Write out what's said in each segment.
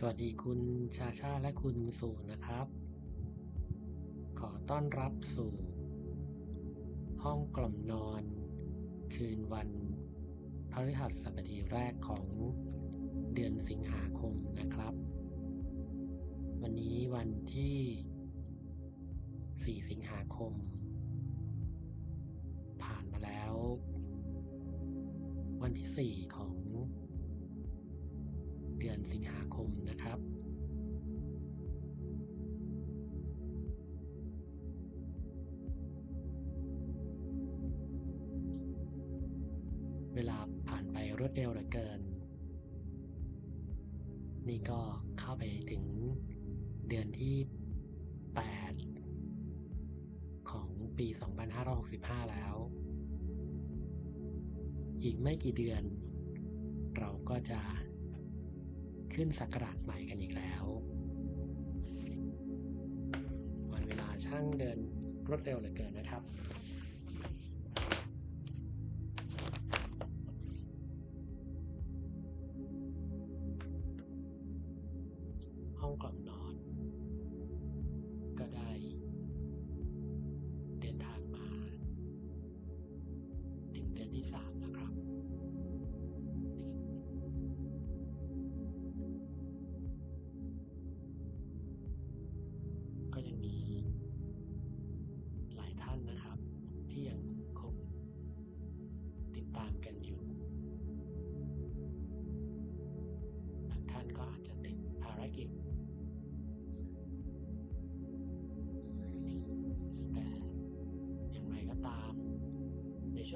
สวัสดีคุณชาชาและคุณสุนะครับ ขอต้อนรับสู่ ห้องกล่อมนอน คืนวันพฤหัสบดีแรกของเดือนสิงหาคมนะครับ วันนี้วันที่ 4 สิงหาคม ผ่านมาแล้ว วันที่ 4 ข ดือนสิงหาคมนะครับ เวลาผ่านไปรวดเร็วเหลือเกิน นี่ก็เข้าไปถึงเดือนที่ 8 ของปี 2565 แล้ว อีกไม่กี่เดือนเราก็จะ ขึ้นสักราชใหม่กันอีกแล้ว วันเวลาช่างเดินรวดเร็วเหลือเกินนะครับ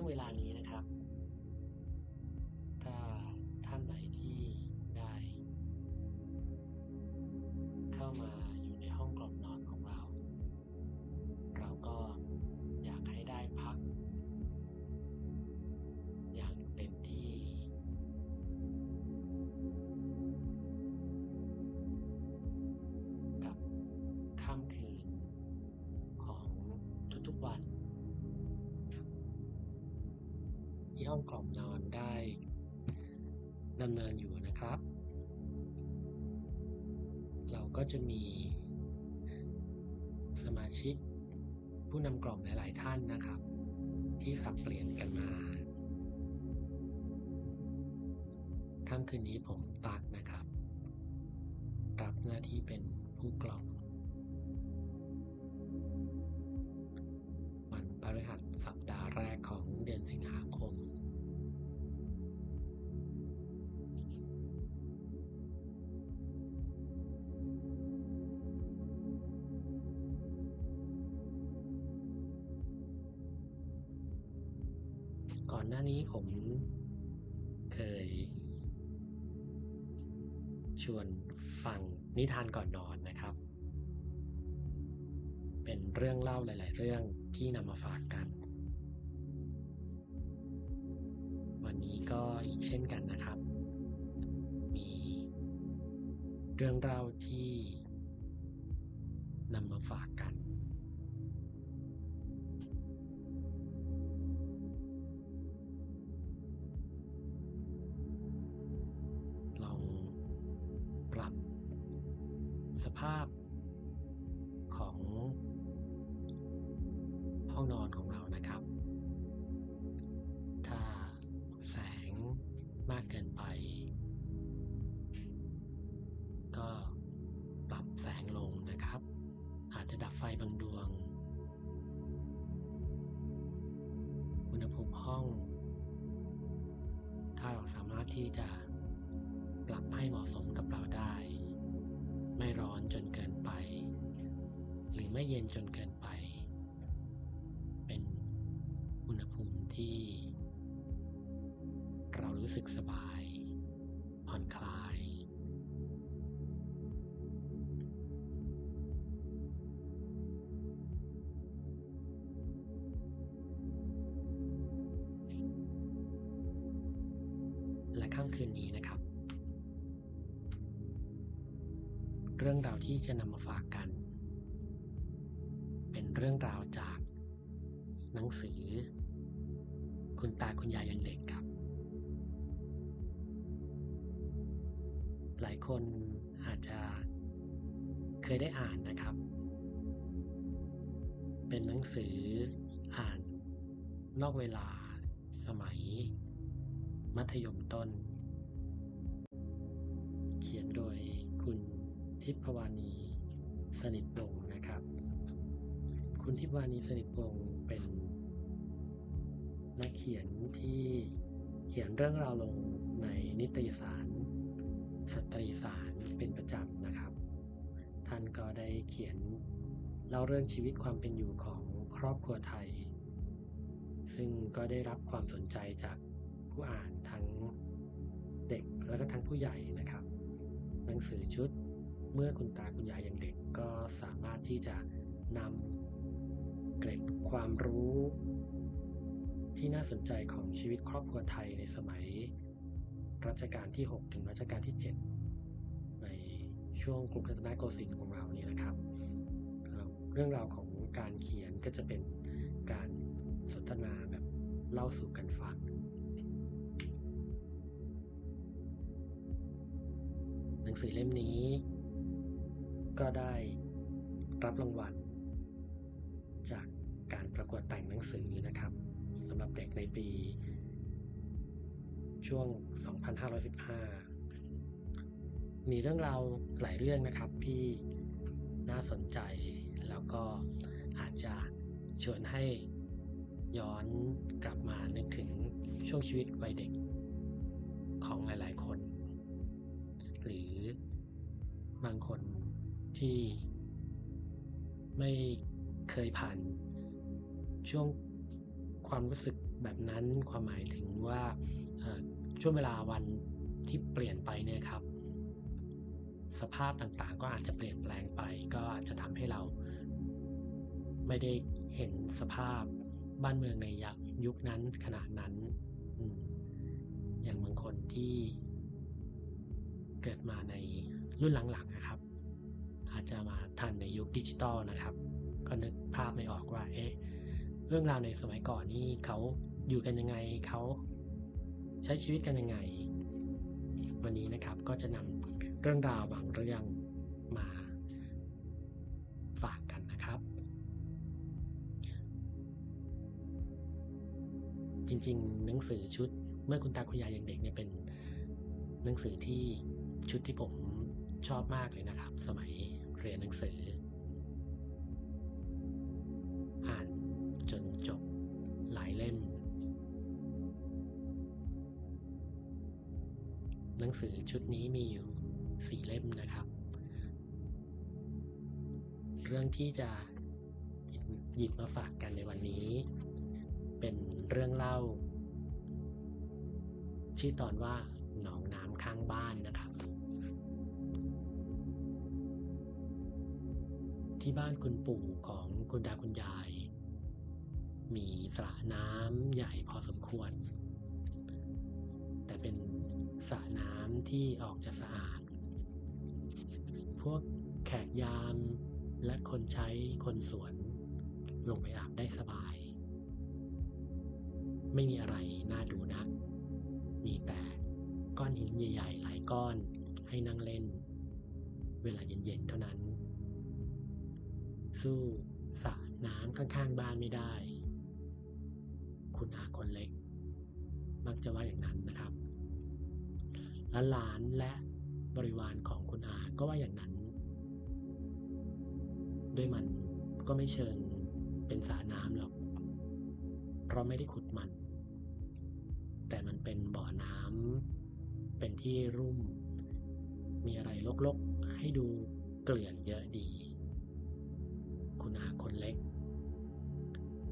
งเวลานี้นะครับ ถ้าท่านไหนที่ได้ เข้ามาอยู่ในห้องกล่อมนอนของเรา เราก็อยากให้ได้พัก อย่างเต็มที่ กับค่ำคืนของทุกๆวัน ดำเนินอยู่นะครับ เราก็จะมีสมาชิกผู้นำกล่องหลาย ๆ ท่านนะครับ ที่สับเปลี่ยนกันมาค่ำคืนนี้ผมตักนะครับ รับหน้าที่เป็นผู้กล่อง หน้านี้ผมเคย ชวนฟังนิทานก่อนนอนนะครับ เป็นเรื่องเล่าหลาย ๆ เรื่องที่นำมาฝากกัน วันนี้ก็อีกเช่นกันนะครับ มีเรื่องเล่า ที่ เรารู้สึกสบาย ผ่อนคลาย และค่ำคืนนี้นะครับ เรื่องราวที่จะนำมาฝากกัน เป็นเรื่องราวจากหนังสือ คุณตาคุณยายยังเด็กครับ หลายคนอาจจะเคยได้อ่านนะครับ เป็นหนังสืออ่านนอกเวลาสมัย มัธยมต้น เขียนโดยคุณทิพวานีสนิทวงศ์นะครับ คุณทิพวานีสนิทวงศ์เป็น นักเขียนที่เขียนเรื่องราวลงในนิตยสาร สตรีสารเป็นประจำนะครับ ท่านก็ได้เขียนเล่าเรื่องชีวิตความเป็นอยู่ของครอบครัวไทย ซึ่งก็ได้รับความสนใจจากผู้อ่านทั้งเด็กและก็ทั้งผู้ใหญ่นะครับ หนังสือชุดเมื่อคุณตาคุณยายยังเด็กก็สามารถที่จะนำเกร็ดความรู้ ที่น่าสนใจของชีวิตครอบครัวไทยในสมัย รัชกาลที่ 6 ถึงรัชกาลที่ 7 ในช่วงกรุงรัตนโกสินทร์ของเรานี่นะครับ เรื่องราวของการเขียนก็จะเป็นการสนทนาแบบเล่าสู่กันฟังหนังสือเล่มนี้ ก็ได้รับรางวัลจากการประกวดแต่งหนังสือนะครับ สำหรับเด็กในปี ช่วง 2515 มีเรื่องราวหลายเรื่องนะครับที่น่าสนใจแล้วก็อาจจะชวนให้ย้อนกลับมานึกถึงช่วงชีวิตวัยเด็กของหลายๆคน หรือบางคนที่ไม่เคยผ่านช่วง ความรู้สึกแบบนั้นความหมายถึงว่าช่วงเวลาวันที่เปลี่ยนไปเนี่ยครับ สภาพต่างๆ ก็อาจจะเปลี่ยนแปลงไป ก็อาจจะทำให้เรา ไม่ได้เห็นสภาพบ้านเมืองในยุคนั้นขนาดนั้นอย่างบางคนที่เกิดมาในรุ่นหลังๆนะครับ อาจจะมาทันในยุคดิจิตอลนะครับ ก็นึกภาพไม่ออกว่า เอ๊ะ รื่องราวในสมัยก่อนนี่เขาอยู่กันยังไงเขาใช้ชีวิตกันยังไง วันนี้นะครับก็จะนำเรื่องราวบางเรื่องมาฝากกันนะครับ จริงๆ หนังสือชุดเมื่อคุณตาคุณยายยังเด็กเนี่ยเป็นหนังสือที่ชุดที่ผมชอบมากเลยนะครับ สมัยเรียนหนังสือ งสือชุดนี้มีอยู่สี่เล่มนะครับ เรื่องที่จะหยิบมาฝากกันในวันนี้ เป็นเรื่องเล่า ชื่อตอนว่าหนองน้ำข้างบ้านนะครับ ที่บ้านคุณปู่ของคุณตาคุณยาย มีสระน้ำใหญ่พอสมควร สระน้ำที่ออกจะสะอาด พวกแขกยามและคนใช้คนสวน ลงไปอาบได้สบาย ไม่มีอะไรน่าดูนัก มีแต่ก้อนหินใหญ่ๆ หลายก้อนให้นั่งเล่น เวลาเย็นๆ เท่านั้น สู้สระน้ำข้างๆ บ้านไม่ได้ คุณอาคนเล็ก มักจะว่าอย่างนั้นนะครับ และหลานและบริวารของคุณอาก็ว่าอย่างนั้น ด้วยมันก็ไม่เชิงเป็นสระน้ำหรอก เพราะไม่ได้ขุดมัน แต่มันเป็นบ่อน้ำเป็นที่รุ่ม มีอะไรลกๆให้ดูเกลื่อนเยอะดี คุณอาคนเล็ก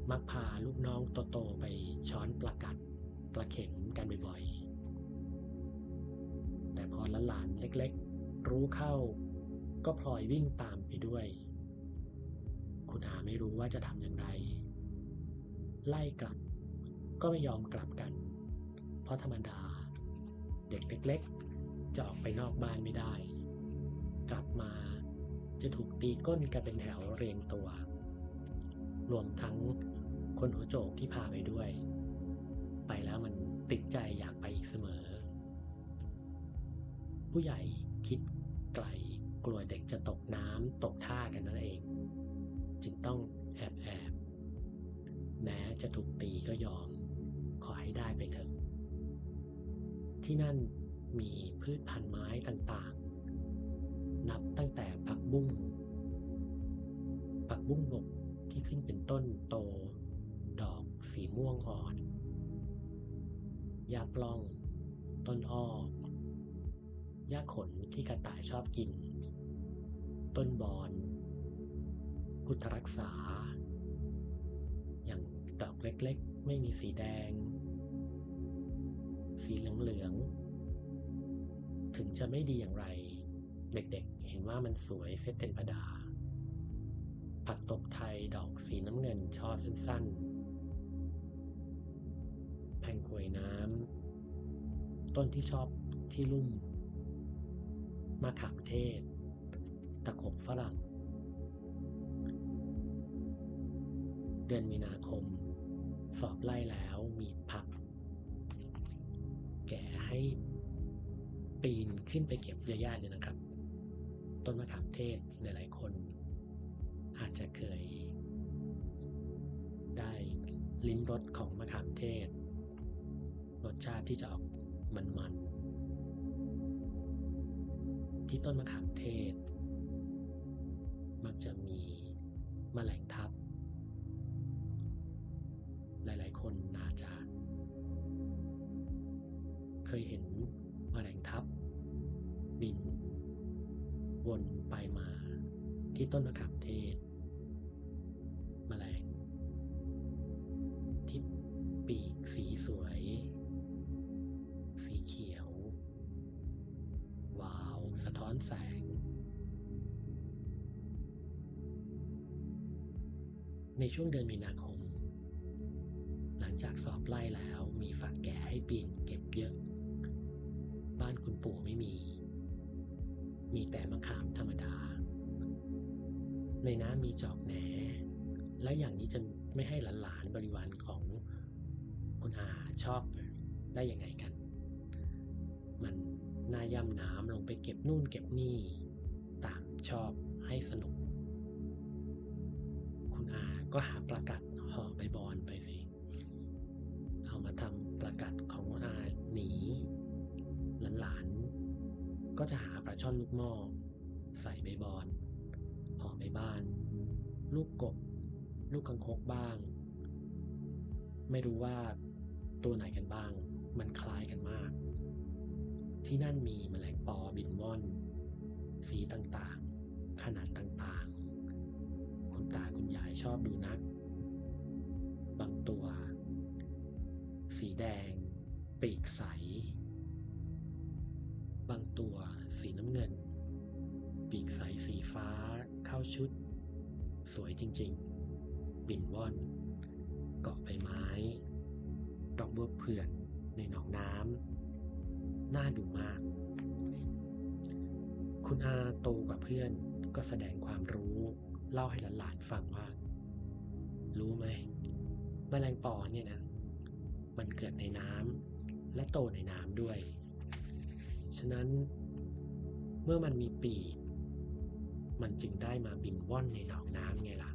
มักพาลูกน้องโตๆไปช้อนปลากัดปลาเข็งกันบ่อยๆ แต่พอหลานเล็กๆ รู้เข้า ก็พลอยวิ่งตามไปด้วย คุณอาไม่รู้ว่าจะทำอย่างไร ไล่กลับ ก็ไม่ยอมกลับกัน เพราะธรรมดา เด็กเล็กๆจะออกไปนอกบ้านไม่ได้ กลับมาจะถูกตีก้นกันเป็นแถวเรียงตัว รวมทั้งคนหัวโจกที่พาไปด้วย ไปแล้วมันติดใจอยากไปอีกเสมอ ผู้ใหญ่คิดไกลกลัวเด็กจะตกน้ำตกท่ากันนั่นเอง จึงต้องแอบแอบแม้จะถูกตีก็ยอม ขอให้ได้ไปเถอะที่นั่นมีพืชพันธุ์ไม้ต่างๆ นับตั้งแต่ผักบุ้งผักบุ้งบกที่ขึ้นเป็นต้นโต ดอกสีม่วงอ่อนยาปล้อง ต้นอ้อ ยาขนที่กระต่ายชอบกิน ต้นบอนพุทธรักษา อย่างดอกเล็กๆ ไม่มีสีแดง สีเหลืองๆ ถึงจะไม่ดีอย่างไร เด็กๆ เห็นว่ามันสวยเซตเต็นประดา ผักตบไทยดอกสีน้ำเงินช่อสั้นๆแผ่นกลวยน้ำต้นที่ชอบที่ลุ่ม มะขามเทศ ตะขบฝรั่ง เดือนมีนาคม สอบไล่แล้วมีผัก แก่ให้ปีนขึ้นไปเก็บเยอะแยะเลยนะครับ ต้นมะขามเทศหลายๆคน อาจจะเคย ได้ลิ้มรสของมะขามเทศ รสชาติที่จะออกมันๆ ที่ต้นมะขามเทศ มักจะมีมแมลงทับ หลายๆ คนอาจจะ เคยเห็นมแมลงทับ บิน วนไปมาที่ต้นมะขามเทศแมลงที่ปีกสีสวย สีเขียวะท้อนแสง ในช่วงเดือนมีนาคม หลังจากสอบไล่แล้วมีฝักแก่ให้ปีนเก็บเยอะ บ้านคุณปู่ไม่มี มีแต่มะขามธรรมดา ในน้ำมีจอกแหน และอย่างนี้จะไม่ให้หลานๆบริวารของคุณอาชอบได้ยังไง ไปเก็บนู่นเก็บนี่ต่างชอบให้สนุก คุณอาก็หาประกัดห่อใบบอนไปสิ เอามาทำประกัดของคุณอาหนีหลานๆก็จะหาปลาช่อนลูกหม้อใส่ใบบอนห่อใบบ้าน ลูกกบ ลูกกังคกบ้าง ไม่รู้ว่าตัวไหนกันบ้าง มันคล้ายกันมาก ที่นั่นมีแมล ปอบินวอน สีต่างๆ ขนาดต่างๆ คุณตาคุณยายชอบดูนัก บางตัว สีแดง ปีกใส บางตัวสีน้ำเงิน ปีกใสสีฟ้าเข้าชุด สวยจริงๆ บินว่อน เกาะใบไม้ ดอกบัวเผื่อนในหนองน้ำน่าดูมาก คุณอาโตกว่าเพื่อนก็แสดงความรู้ เล่าให้หลานๆฟังว่า รู้ไหมแมลงปอเนี่ยนะ มันเกิดในน้ำและโตในน้ำด้วย ฉะนั้นเมื่อมันมีปีก มันจึงได้มาบินว่อนในหนองน้ำไงล่ะ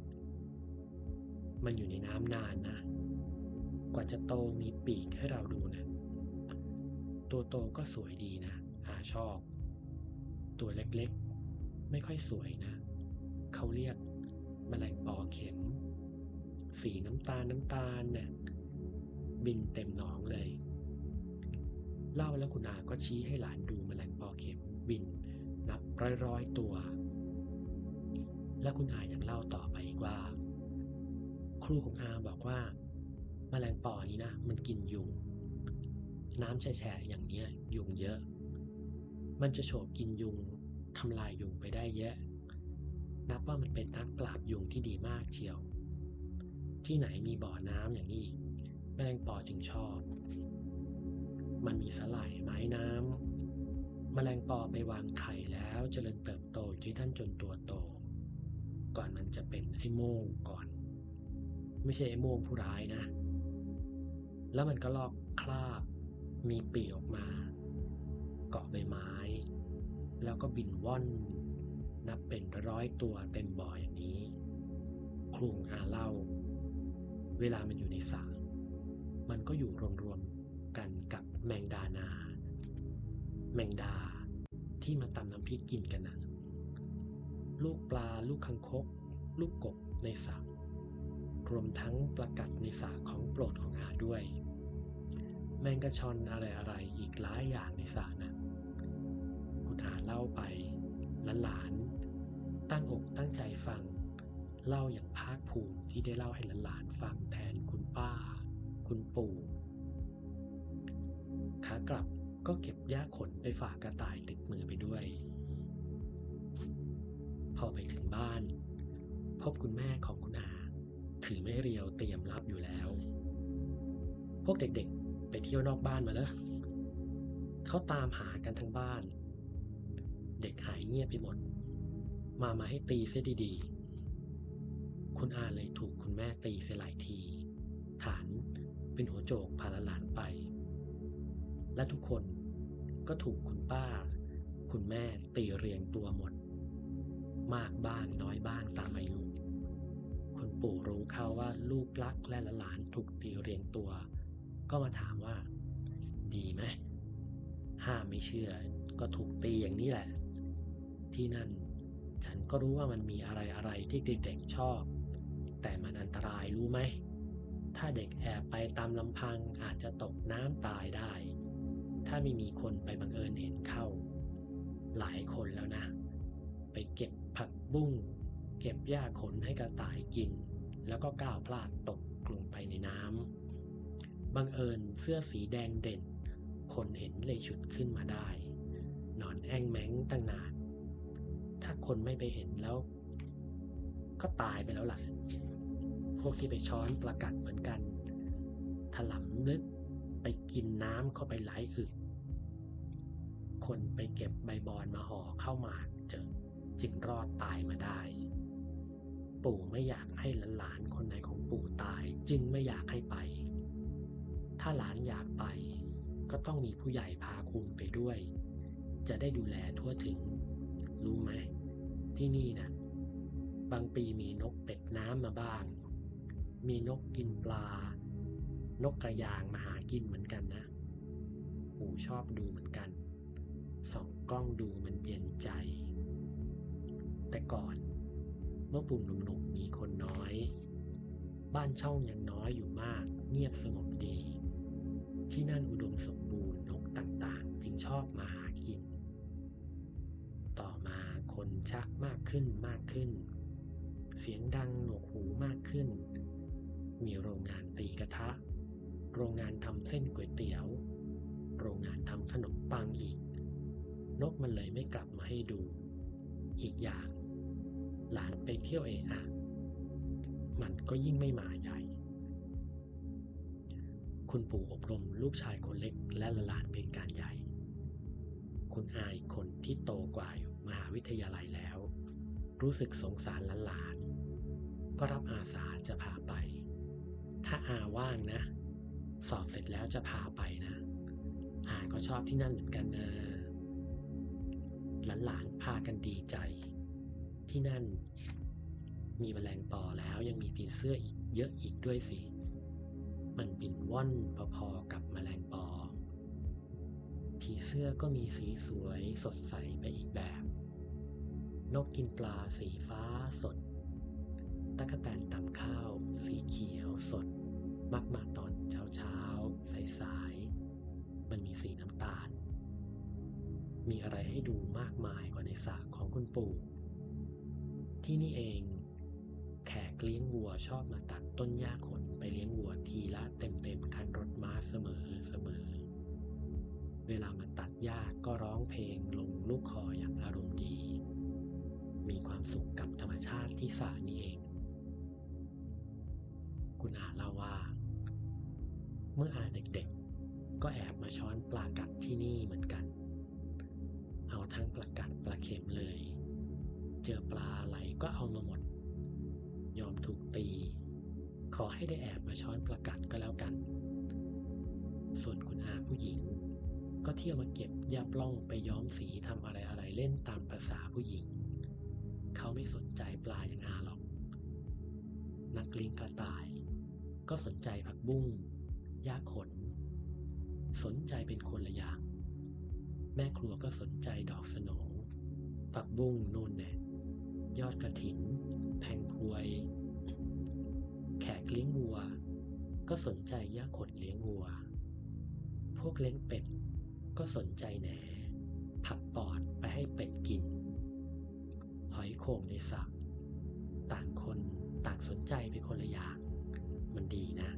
มันอยู่ในน้ำนานนะ กว่าจะโตมีปีกให้เราดูนะ ตัวโตก็สวยดีนะอาชอบ ตัวเล็กๆ ไม่ค่อยสวยนะ เขาเรียกแมลงปอเข็ม สีน้ำตาลน้ำตาลเนี่ยบินเต็มหนองเลย เล่าแล้วคุณอาก็ชี้ให้หลานดูแมลงปอเข็มบินนับร้อยๆตัว แล้วคุณอายังเล่าต่อไปอีกว่า ครูของอาบอกว่าแมลงปอนี้นะ มันกินยุง น้ำแฉะๆอย่างเนี้ยยุงเยอะ มันจะโฉบกินยุงทำลายยุงไปได้เยอะ นับว่ามันเป็นนักปราบยุงที่ดีมากเชียว ที่ไหนมีบ่อน้ำอย่างนี้อีกแมลงปอจึงชอบ มันมีสลายไม้น้ำแมลงปอไปวางไข่แล้วเจริญเติบโตที่ท่านจนตัวโต ก่อนมันจะเป็นไอ้โม่งก่อน ไม่ใช่ไอ้โม่งผู้ร้ายนะ แล้วมันก็ลอกคราบมีปีออกมา เกาะใบไม้ แล้วก็บินว่อน นับเป็นร้อยตัวเต็มบ่ออย่างนี้ครูอาเล่า เวลามันอยู่ในสระมันก็อยู่รวมๆกันกับแมงดานา แมงดาที่มาตำน้ำพริกกินกันนะลูกปลาลูกคังคก ลูกกบในสระรวมทั้งปลากัดในสระของโปรดของอาด้วย แมงกะชอนอะไรๆอีกหลายอย่างในสระนะ ล่าไปหลานตั้งอกตั้งใจฟัง เล่าอย่างภาคภูมิที่ได้เล่าให้หลานฟังแทนคุณป้า คุณปู่ขากลับก็เก็บหญ้าขนไปฝากกระต่ายติดมือไปด้วย พอไปถึงบ้าน พบคุณแม่ของคุณอาถือไม่เรียวเตรียมรับอยู่แล้ว พวกเด็กๆไปเที่ยวนอกบ้านมาเลยเขาตามหากันทั้งบ้าน เด็กหายเงียบไปหมด มามาให้ตีเสียดีๆ คุณอาเลยถูกคุณแม่ตีเสียหลายที ฐานเป็นหัวโจกพาหลานไป และทุกคนก็ถูกคุณป้า คุณแม่ตีเรียงตัวหมด มากบ้างน้อยบ้างตามอายุ คุณปู่รู้เข้าว่าลูกรักและหลานถูกตีเรียงตัว ก็มาถามว่า ดีไหมห้ามไม่เชื่อก็ถูกตีอย่างนี้แหละ ที่นั่น ฉันก็รู้ว่ามันมีอะไรอะไรที่เด็กๆชอบ แต่มันอันตรายรู้ไหม ถ้าเด็กแอบไปตามลำพังอาจจะตกน้ำตายได้ ถ้าไม่มีคนไปบังเอิญเห็นเข้า หลายคนแล้วนะ ไปเก็บผักบุ้ง เก็บหญ้าขนให้กระต่ายกิน แล้วก็ก้าวพลาดตกลงไปในน้ำบังเอิญเสื้อสีแดงเด่น คนเห็นเลยฉุดขึ้นมาได้นอนแองแมงตั้งนาน คนไม่ไปเห็นแล้ว ก็ตายไปแล้วล่ะ พวกที่ไปช้อนประกัดเหมือนกัน ถลำลึกไปกินน้ำเข้าไปหลายอึกคนไปเก็บใบบอนมาห่อเข้าหมากเจอจึงรอดตายมาได้ ปู่ไม่อยากให้หลานๆคนไหนของปู่ตายจึงไม่อยากให้ไป ถ้าหลานอยากไป ก็ต้องมีผู้ใหญ่พาคุมไปด้วย จะได้ดูแลทั่วถึง รู้ไหม ที่นี่นะบางปีมีนกเป็ดน้ำมาบ้าง มีนกกินปลา นกกระยางมาหากินเหมือนกันนะปู่ชอบดูเหมือนกัน ส่องกล้องดูมันเย็นใจ แต่ก่อนเมื่อปุ่มหนุ่มๆมีคนน้อย บ้านช่องยังน้อยอยู่มาก เงียบสงบดี ที่นั่นอุดมสมบูรณ์นกต่างๆ จึงชอบมาหา ชักมากขึ้นมากขึ้น เสียงดังหนวกหูมากขึ้น มีโรงงานตีกระทะ โรงงานทำเส้นก๋วยเตี๋ยว โรงงานทำขนมปังอีก นกมันเลยไม่กลับมาให้ดู อีกอย่าง หลานไปเที่ยวเองอะมันก็ยิ่งไม่มาใหญ่ คุณปู่อบรมลูกชายคนเล็กและหลานเป็นการใหญ่ คุณอายคนที่โตกว่าอยู่ มหาวิทยาลัยแล้ว รู้สึกสงสารหลานๆก็รับอาสาจะพาไป ถ้าอาว่างนะ สอบเสร็จแล้วจะพาไปนะ อาก็ชอบที่นั่นเหมือนกันนะหลานๆพากันดีใจ ที่นั่น มีแมลงปอแล้วยังมีผีเสื้ออีกเยอะอีกด้วยสิ มันบินว่อนพอๆกับแมลงปอผีเสื้อก็มีสีสวยสดใสไปอีกแบบ นกกินปลาสีฟ้าสด ตะกแตนตำข้าว สีเขียวสด มักมาตอนเช้าเช้าสายสายๆมันมีสีน้ำตาล มีอะไรให้ดูมากมายกว่าในสระของคุณปู่ ที่นี่เอง แขกเลี้ยงวัวชอบมาตัดต้นหญ้าขนไปเลี้ยงวัวทีละเต็มเต็มๆคันรถม้าเสมอเสมอ เวลามาตัดหญ้าก็ร้องเพลงลงลูกคออย่างอารมณ์ดี มีความสุขกับธรรมชาติที่สระนี้เอง คุณอาเล่าว่า เมื่ออาเด็กๆ ก็แอบมาช้อนปลากัดที่นี่เหมือนกัน เอาทั้งปลากัดปลาเค็มเลย เจอปลาอะไรก็เอามาหมด ยอมถูกตี ขอให้ได้แอบมาช้อนปลากัดก็แล้วกัน ส่วนคุณอาผู้หญิงก็เที่ยวมาเก็บยาปล้องไปย้อมสีทำอะไรอะไรเล่นตามภาษาผู้หญิง เขาไม่สนใจปลาอย่างอาหรอก นักเลี้ยงกระต่าย ก็สนใจผักบุ้งหญ้าขน สนใจเป็นคนละอย่าง แม่ครัวก็สนใจดอกสโหนผักบุ้งนู่นแน่ยอดกระถิน แพงพวย แขกเลี้ยงวัว ก็สนใจหญ้าขนเลี้ยงวัว พวกเลี้ยงเป็ดก็สนใจแหนผักปอดไปให้เป็ดกิน โข่งในสระต่างคนต่างสนใจเป็นคนละอย่าง มันดีนะ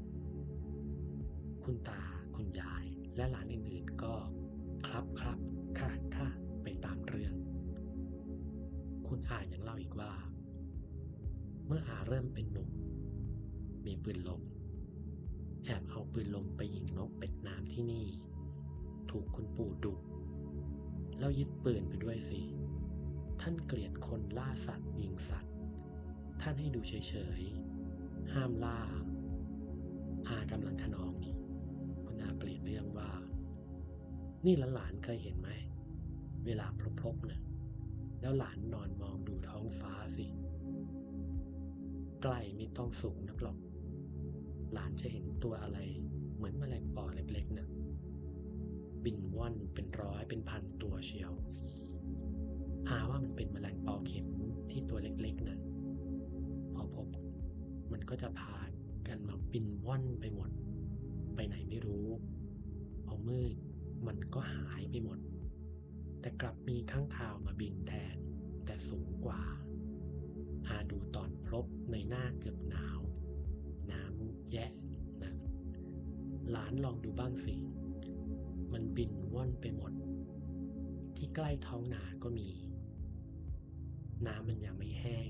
คุณตาคุณยายและหลานอื่นๆก็ครับครับค่ะค่ะไปตามเรื่อง คุณอายังเล่าอีกว่า เมื่ออาเริ่มเป็นหนุ่ม มีปืนลม แอบเอาปืนลมไปยิงนกเป็ดน้ำที่นี่ ถูกคุณปู่ดุแล้วยึดปืนไปด้วยสิ ท่านเกลียดคนล่าสัตว์ยิงสัตว์ ท่านให้ดูเฉยๆ ห้ามล่า อากำลังขนองนี่คุณอาเปลี่ยนเรื่องว่า นี่หลานๆเคยเห็นไหม เวลาพลบๆนะ่ะแล้วหลานนอนมองดูท้องฟ้าสิ ใกล้ไม่ต้องสูงนักหรอก หลานจะเห็นตัวอะไร เหมือนแมลงปอเล็กๆนะ่ะบินว่อนเป็นร้อยเป็นพันตัวเชียว อาว่ามันเป็นแมลงปอเข็มที่ตัวเล็กๆนะ่ะพอพบ มันก็จะพากันมาบินว่อนไปหมด ไปไหนไม่รู้ พอมืดมันก็หายไปหมด แต่กลับมีข้างคาวมาบินแทน แต่สูงกว่า อาดูตอนพลบในหน้าเกือบหนาว น้ำแยะนะหลานลองดูบ้างสิ มันบินว่อนไปหมด ที่ใกล้ท้องนาก็มี น้ำมันยังไม่แห้ง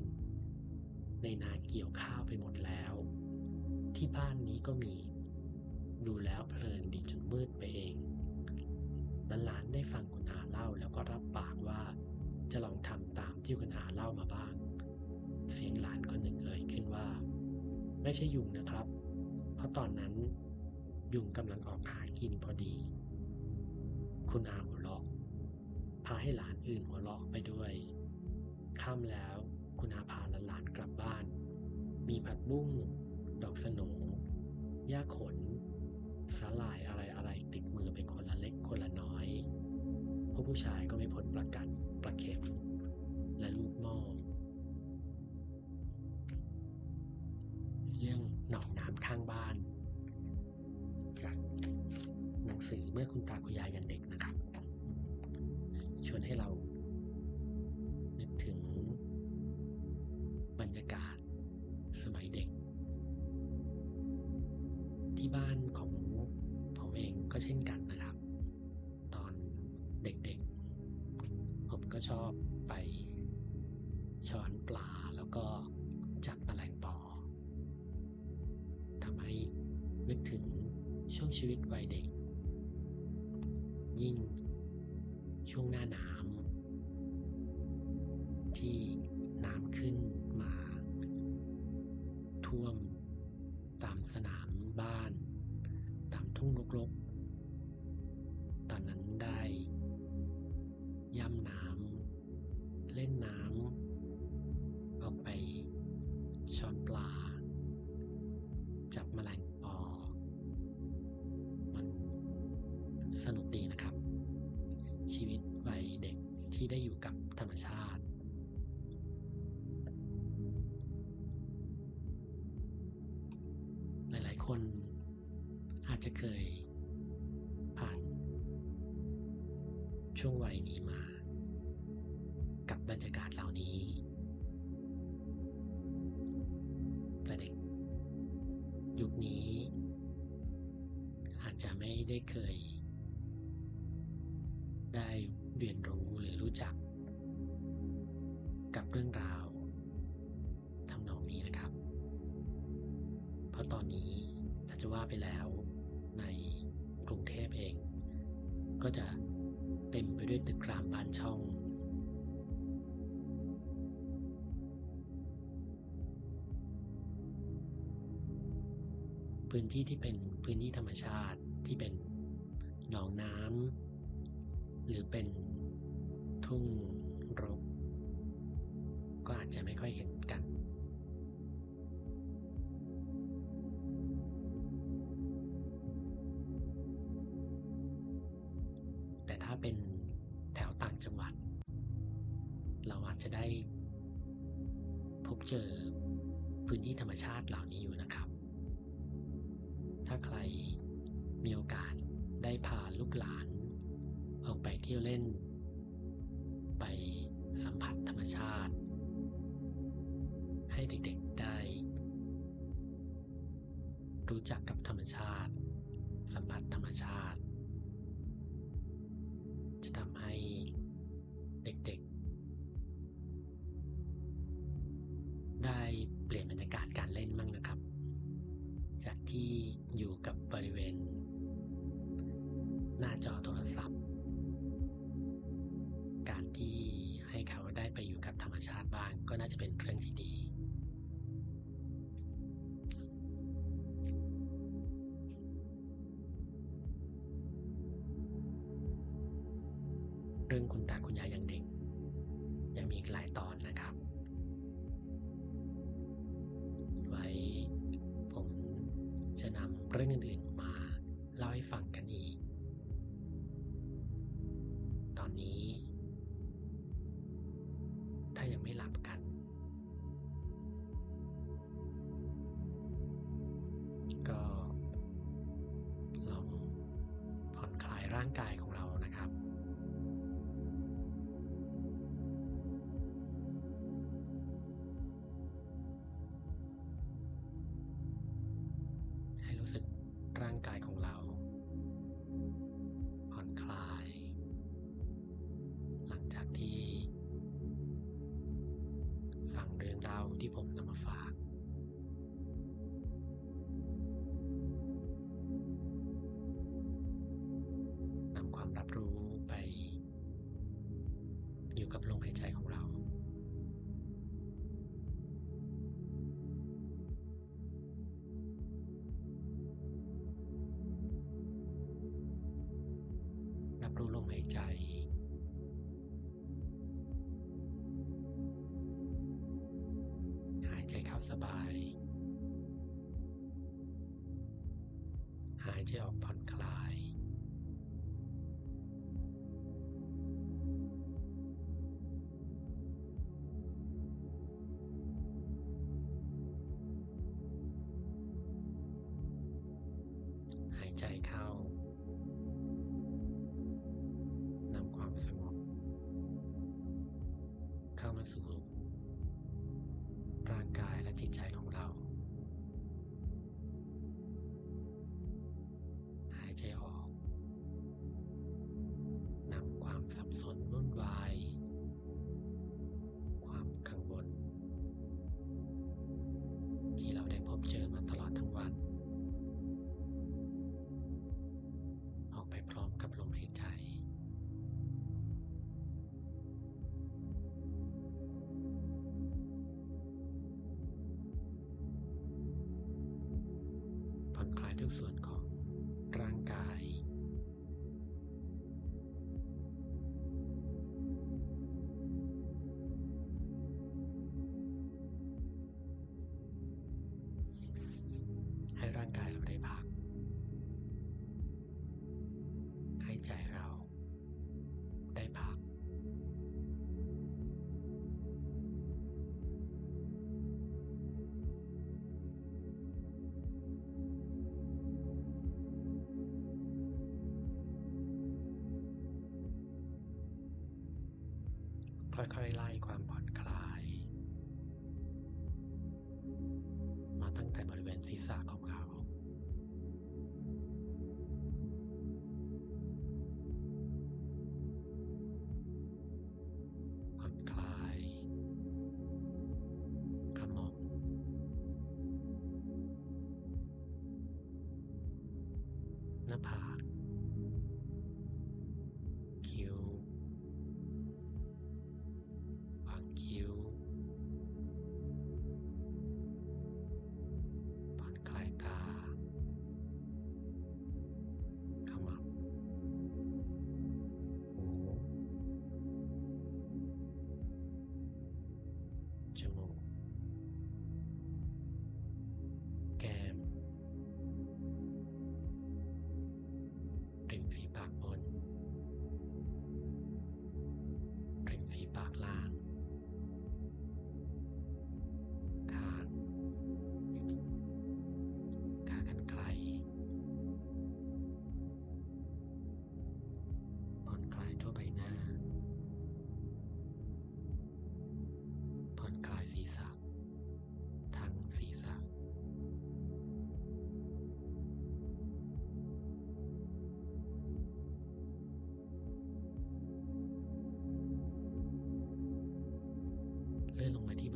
ในนาเกี่ยวข้าวไปหมดแล้ว ที่บ้านนี้ก็มี ดูแล้วเพลินดีจนมืดไปเองหลานได้ฟังคุณอาเล่าแล้วก็รับปากว่าจะลองทำตามที่คุณอาเล่ามาบ้าง เสียงหลานคนหนึ่งเอ่ยขึ้นว่า ไม่ใช่ยุงนะครับ เพราะตอนนั้น ยุงกำลังออกหากินพอดี คุณอาหัวเราะพาให้หลานอื่นหัวเราะไปด้วย ค่ำแล้ว คุณอาพาหลานๆกลับบ้าน มีผักบุ้ง ดอกสโหนหญ้าขนสาหร่ายอะไรอะไรติดมือเป็นคนละเล็กคนละน้อยพวกผู้ชายก็ไม่พ้นประกันประเข็มและลูกหม้อเรื่องหนองน้ำข้างบ้าน จากหนังสือเมื่อคุณตาคุณยายยังเด็กนะครับ ชวนให้เรา ก็ชอบไปช้อนปลาแล้วก็จับแมลงปอทำให้นึกถึงช่วงชีวิตวัยเด็ก ยิ่งช่วงหน้าน้ำที่น้ำขึ้นมา ท่วมตามสนามบ้าน ตามทุ่งรกๆ ตอนนั้นได้ย่ำน้ำ เล่นน้ำออกไปช้อนปลา จับแมลงปอ มันสนุกดีนะครับ ชีวิตวัยเด็กที่ได้อยู่กับธรรมชาติ หลายๆ คนอาจจะเคยผ่านช่วงวัยนี้มา บรรยากาศเหล่านี้แต่เด็ก ยุคนี้ อาจจะไม่ได้เคย ได้เรียนรู้หรือรู้จัก กับเรื่องราว พื้นที่ที่เป็นพื้นที่ธรรมชาติที่เป็นหนองน้ำหรือเป็นทุ่งรก็อาจจะไม่ค่อยเห็นกัน แต่ถ้าเป็นแถวต่างจังหวัด เราอาจจะได้พบเจอพื้นที่ธรรมชาติเหล่านี้อยู่นะครับ ใครมีโอกาสได้พาลูกหลาน ออกไปเที่ยวเล่น ไปสัมผัสธรรมชาติ ให้เด็กๆได้ รู้จักกับธรรมชาติ สัมผัสธรรมชาติ เรื่องอื่นๆมาเล่าให้ฟังกันอีก ที่ผมนำมาฝาก สบาย หายใจออกผ่อนคลาย หายใจเข้านำความสงบเข้ามาสู่ และจิตใจของ ผ่ ค่อยๆไล่ความผ่อนคลาย มาตั้งแต่บริเวณศีรษะของเรา เลื่อนลงมาที่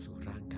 seorang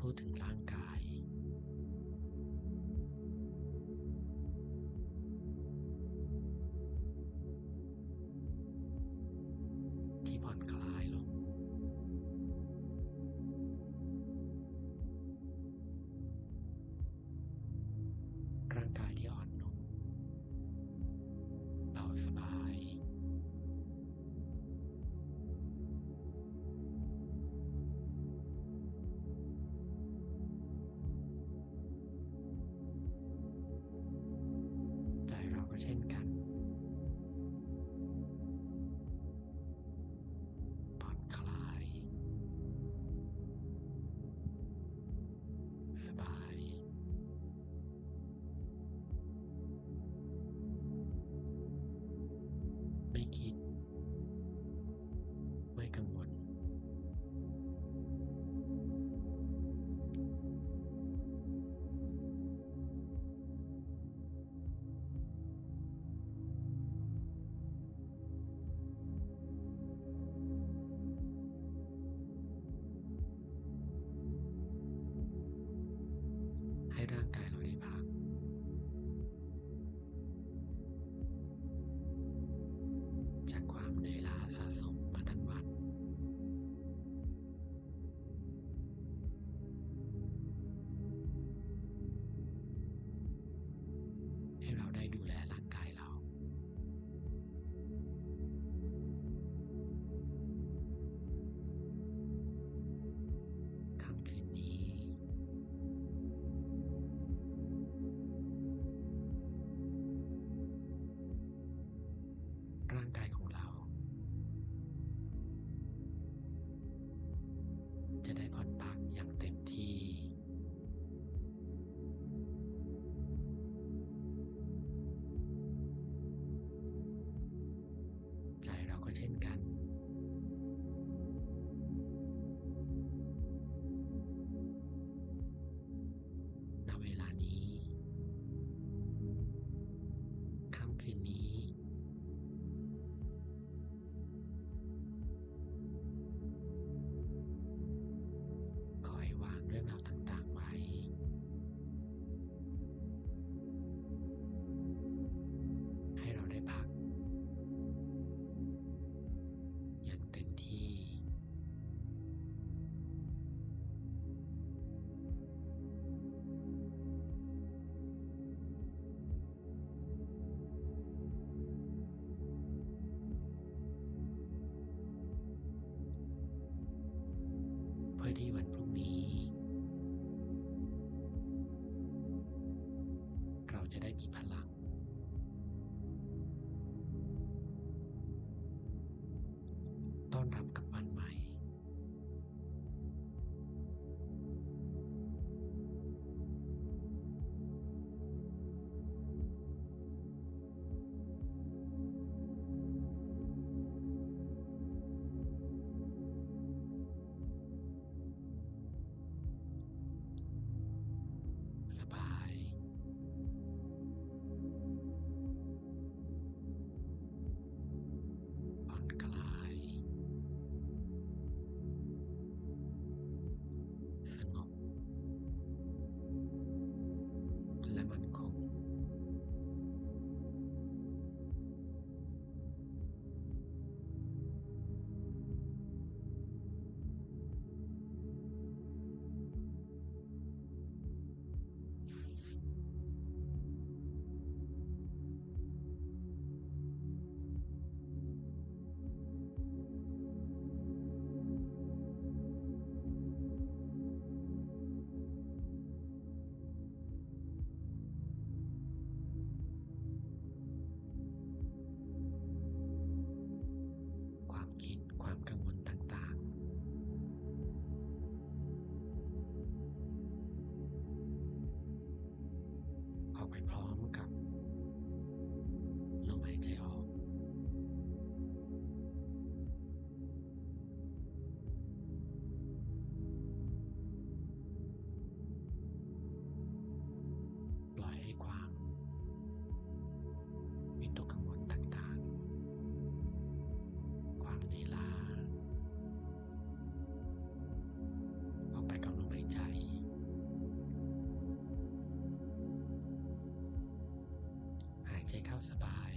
รู้ถึงร่างกาย ไเข้าสบาย